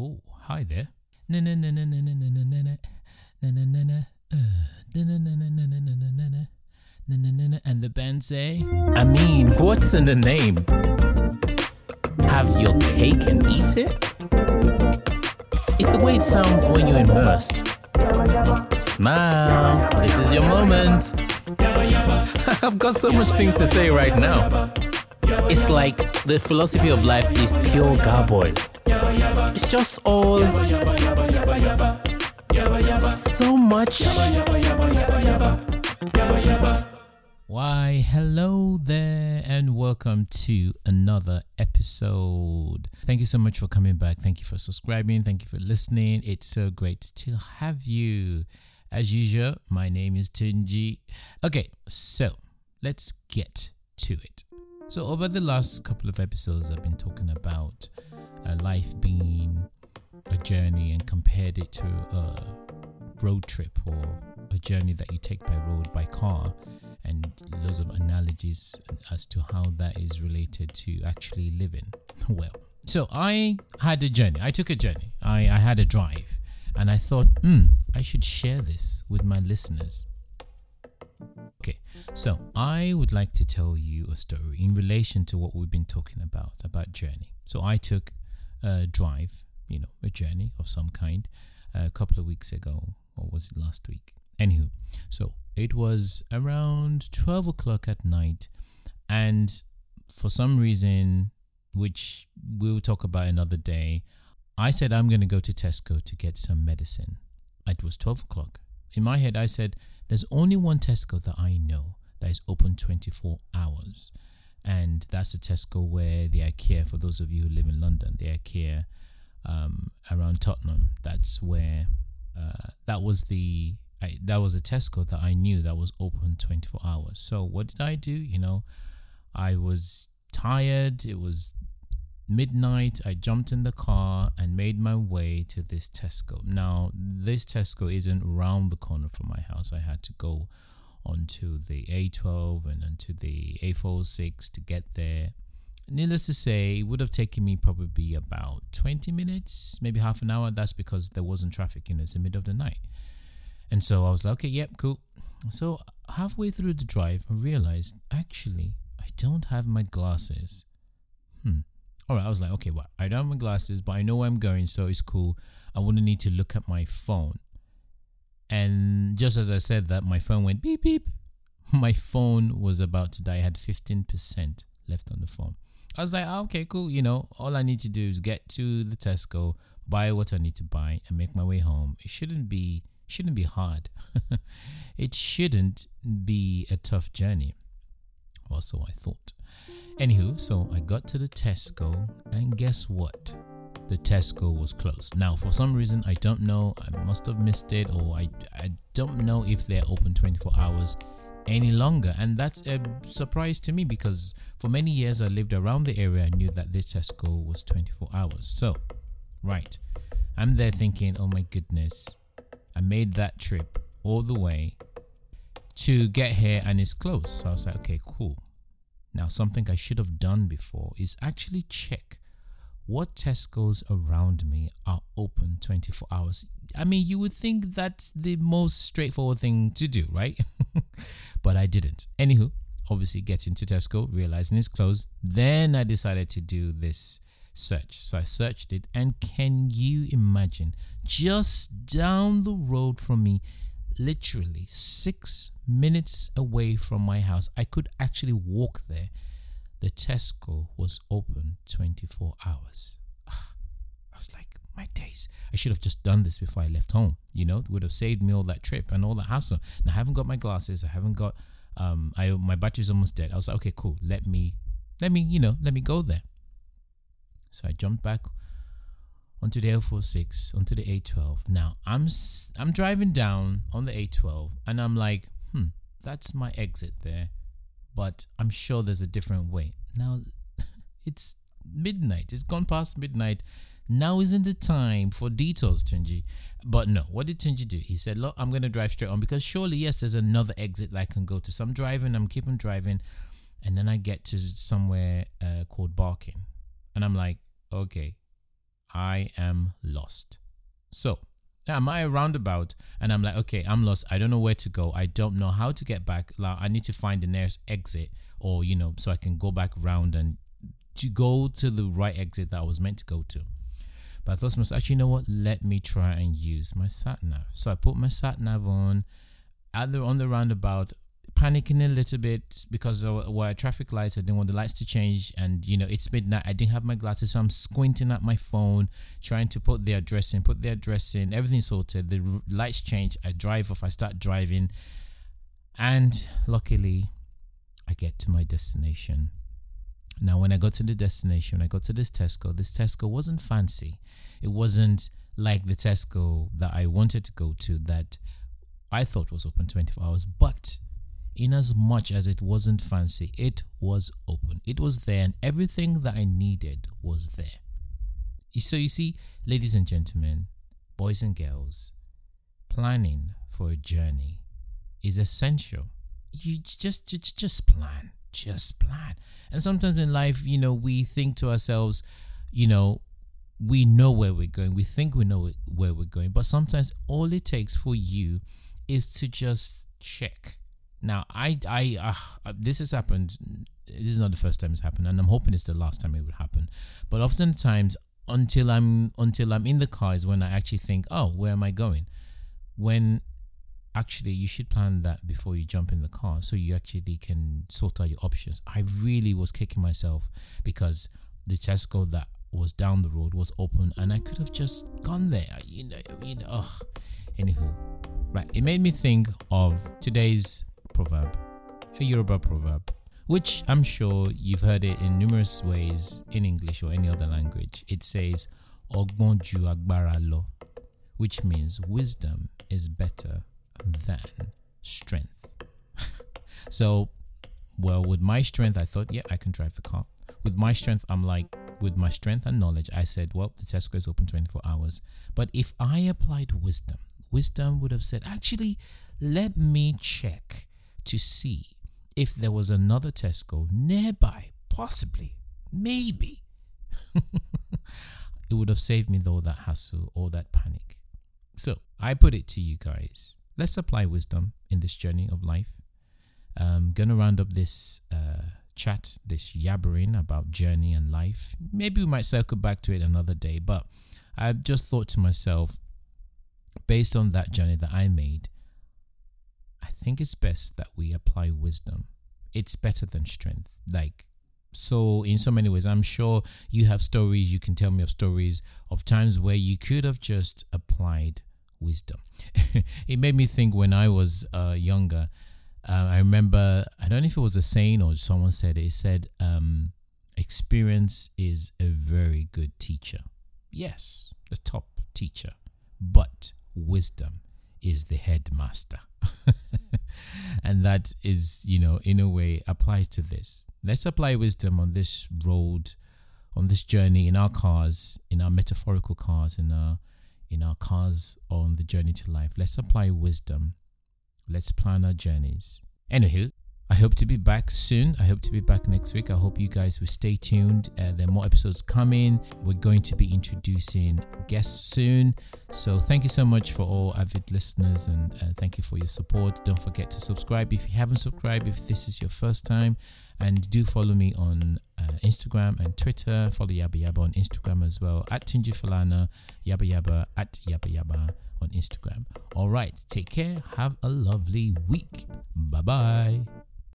Oh, hi there. And the band say, I mean, what's in the name? Have your cake and eat it? It's the way it sounds when you're immersed. Smile, this is your moment. I've got so much things to say right now. It's like the philosophy of life is pure garboy. It's just all so much. Why, hello there, and welcome to another episode. Thank you so much for coming back. Thank you for subscribing. Thank you for listening. It's so great to have you. As usual, my name is Tunji. Okay, so let's get to it. So, over the last couple of episodes, I've been talking about uh, life being a journey and compared it to a road trip or a journey that you take by road by car. And loads of analogies as to how that is related to actually living. Well so i had a journey. I took a journey. I, I had a drive. And i thought hmm i should share this with my listeners. Okay so i would like to tell you a story in relation to what we've been talking about about journey. So i took a drive you know a journey of some kind a couple of weeks ago or was it last week? Anywho so it was around 12 o'clock at night and for some reason which we'll talk about another day i said i'm going to go to tesco to get some medicine. It was 12 o'clock. In my head i said there's only one tesco that i know that is open 24 hours and that's a tesco where the ikea for those of you who live in london the ikea um, around tottenham that's where uh, that was the I, that was a Tesco that I knew that was open 24 hours. So what did I do? You know, I was tired. It was midnight. I jumped in the car and made my way to this Tesco. Now, this Tesco isn't around the corner from my house. I had to go onto the A12 and onto the A406 to get there. Needless to say, it would have taken me probably about 20 minutes, maybe half an hour. That's because there wasn't traffic, you know, it's the middle of the night. And so I was like, okay, yep, cool. So halfway through the drive, I realized actually I don't have my glasses. Hmm. All right, I was like, okay, well, I don't have my glasses, but I know where I'm going, so it's cool. I wouldn't need to look at my phone. And just as I said that, my phone went beep beep. My phone was about to die. I had 15% left on the phone. I was like, oh, okay, cool. You know, all I need to do is get to the Tesco, buy what I need to buy, and make my way home. It shouldn't be shouldn't be hard. it shouldn't be a tough journey. Well, so I thought. Anywho, so I got to the Tesco, and guess what? The Tesco was closed. Now, for some reason, I don't know. I must have missed it, or I, I don't know if they're open 24 hours any longer. And that's a surprise to me because for many years I lived around the area. I knew that this Tesco was 24 hours. So, right. I'm there thinking, oh my goodness, I made that trip all the way to get here and it's closed. So I was like, okay, cool. Now, something I should have done before is actually check what Tesco's around me are open 24 hours. I mean, you would think that's the most straightforward thing to do, right? but I didn't. Anywho, obviously, getting to Tesco, realizing it's closed, then I decided to do this search. So I searched it, and can you imagine just down the road from me, literally six minutes away from my house, I could actually walk there. The Tesco was open 24 hours. Ah, I was like, my days. I should have just done this before I left home. You know, it would have saved me all that trip and all that hassle. And I haven't got my glasses. I haven't got um I my battery's almost dead. I was like, okay, cool. Let me let me, you know, let me go there. So I jumped back onto the L46, onto the A12. Now I'm I'm driving down on the A12 and I'm like, hmm, that's my exit there, but I'm sure there's a different way. Now it's midnight. It's gone past midnight. Now isn't the time for detours, Tunji. But no, what did Tunji do? He said, Look, I'm gonna drive straight on because surely yes, there's another exit that I can go to. So I'm driving, I'm keeping driving, and then I get to somewhere uh, called Barking. And I'm like, okay, I am lost. So, am I a roundabout and I'm like, okay, I'm lost. I don't know where to go. I don't know how to get back. Like, I need to find the nearest exit or, you know, so I can go back round and to go to the right exit that I was meant to go to. But I thought to myself, actually, you know what? Let me try and use my sat nav. So I put my sat nav on at the on the roundabout, panicking a little bit because there were traffic lights. I didn't want the lights to change, and you know it's midnight. I didn't have my glasses, so I'm squinting at my phone, trying to put the address in, put the address in. Everything sorted. The lights change. I drive off. I start driving, and luckily, I get to my destination. Now, when I got to the destination, I got to this Tesco. This Tesco wasn't fancy. It wasn't like the Tesco that I wanted to go to that I thought was open 24 hours, but in as much as it wasn't fancy, it was open. It was there, and everything that I needed was there. So, you see, ladies and gentlemen, boys and girls, planning for a journey is essential. You just, just, just plan just plan. And sometimes in life, you know, we think to ourselves, you know, we know where we're going. We think we know where we're going. But sometimes all it takes for you is to just check. Now, I, I, uh, this has happened. This is not the first time it's happened, and I'm hoping it's the last time it would happen. But oftentimes, until I'm until I'm in the car is when I actually think, oh, where am I going? When actually you should plan that before you jump in the car so you actually can sort out your options i really was kicking myself because the tesco that was down the road was open and i could have just gone there you know you know ugh. anywho right it made me think of today's proverb a yoruba proverb which i'm sure you've heard it in numerous ways in english or any other language it says ogbon agbara lo which means wisdom is better than strength. so, well, with my strength, I thought, yeah, I can drive the car. With my strength, I'm like, with my strength and knowledge, I said, well, the Tesco is open 24 hours. But if I applied wisdom, wisdom would have said, actually, let me check to see if there was another Tesco nearby, possibly, maybe. it would have saved me all that hassle, all that panic. So I put it to you guys let's apply wisdom in this journey of life. I'm to round up this uh, chat, this yabbering about journey and life. Maybe we might circle back to it another day, but I've just thought to myself, based on that journey that I made, I think it's best that we apply wisdom. It's better than strength. Like, so in so many ways, I'm sure you have stories, you can tell me of stories of times where you could have just applied wisdom. it made me think when I was uh, younger. Uh, I remember, I don't know if it was a saying or someone said it. It said, um, experience is a very good teacher. Yes, the top teacher. But wisdom is the headmaster. And that is, you know, in a way applies to this. Let's apply wisdom on this road, on this journey in our cars, in our metaphorical cars, in our in our cars on the journey to life. Let's apply wisdom. Let's plan our journeys. Anywho, I hope to be back soon. I hope to be back next week. I hope you guys will stay tuned. Uh, there are more episodes coming. We're going to be introducing guests soon. So, thank you so much for all avid listeners and uh, thank you for your support. Don't forget to subscribe if you haven't subscribed, if this is your first time. And do follow me on uh, Instagram and Twitter. Follow Yaba Yaba on Instagram as well. At Tunji Falana, Yaba Yaba, at Yaba Yaba on Instagram. All right, take care. Have a lovely week. Bye bye.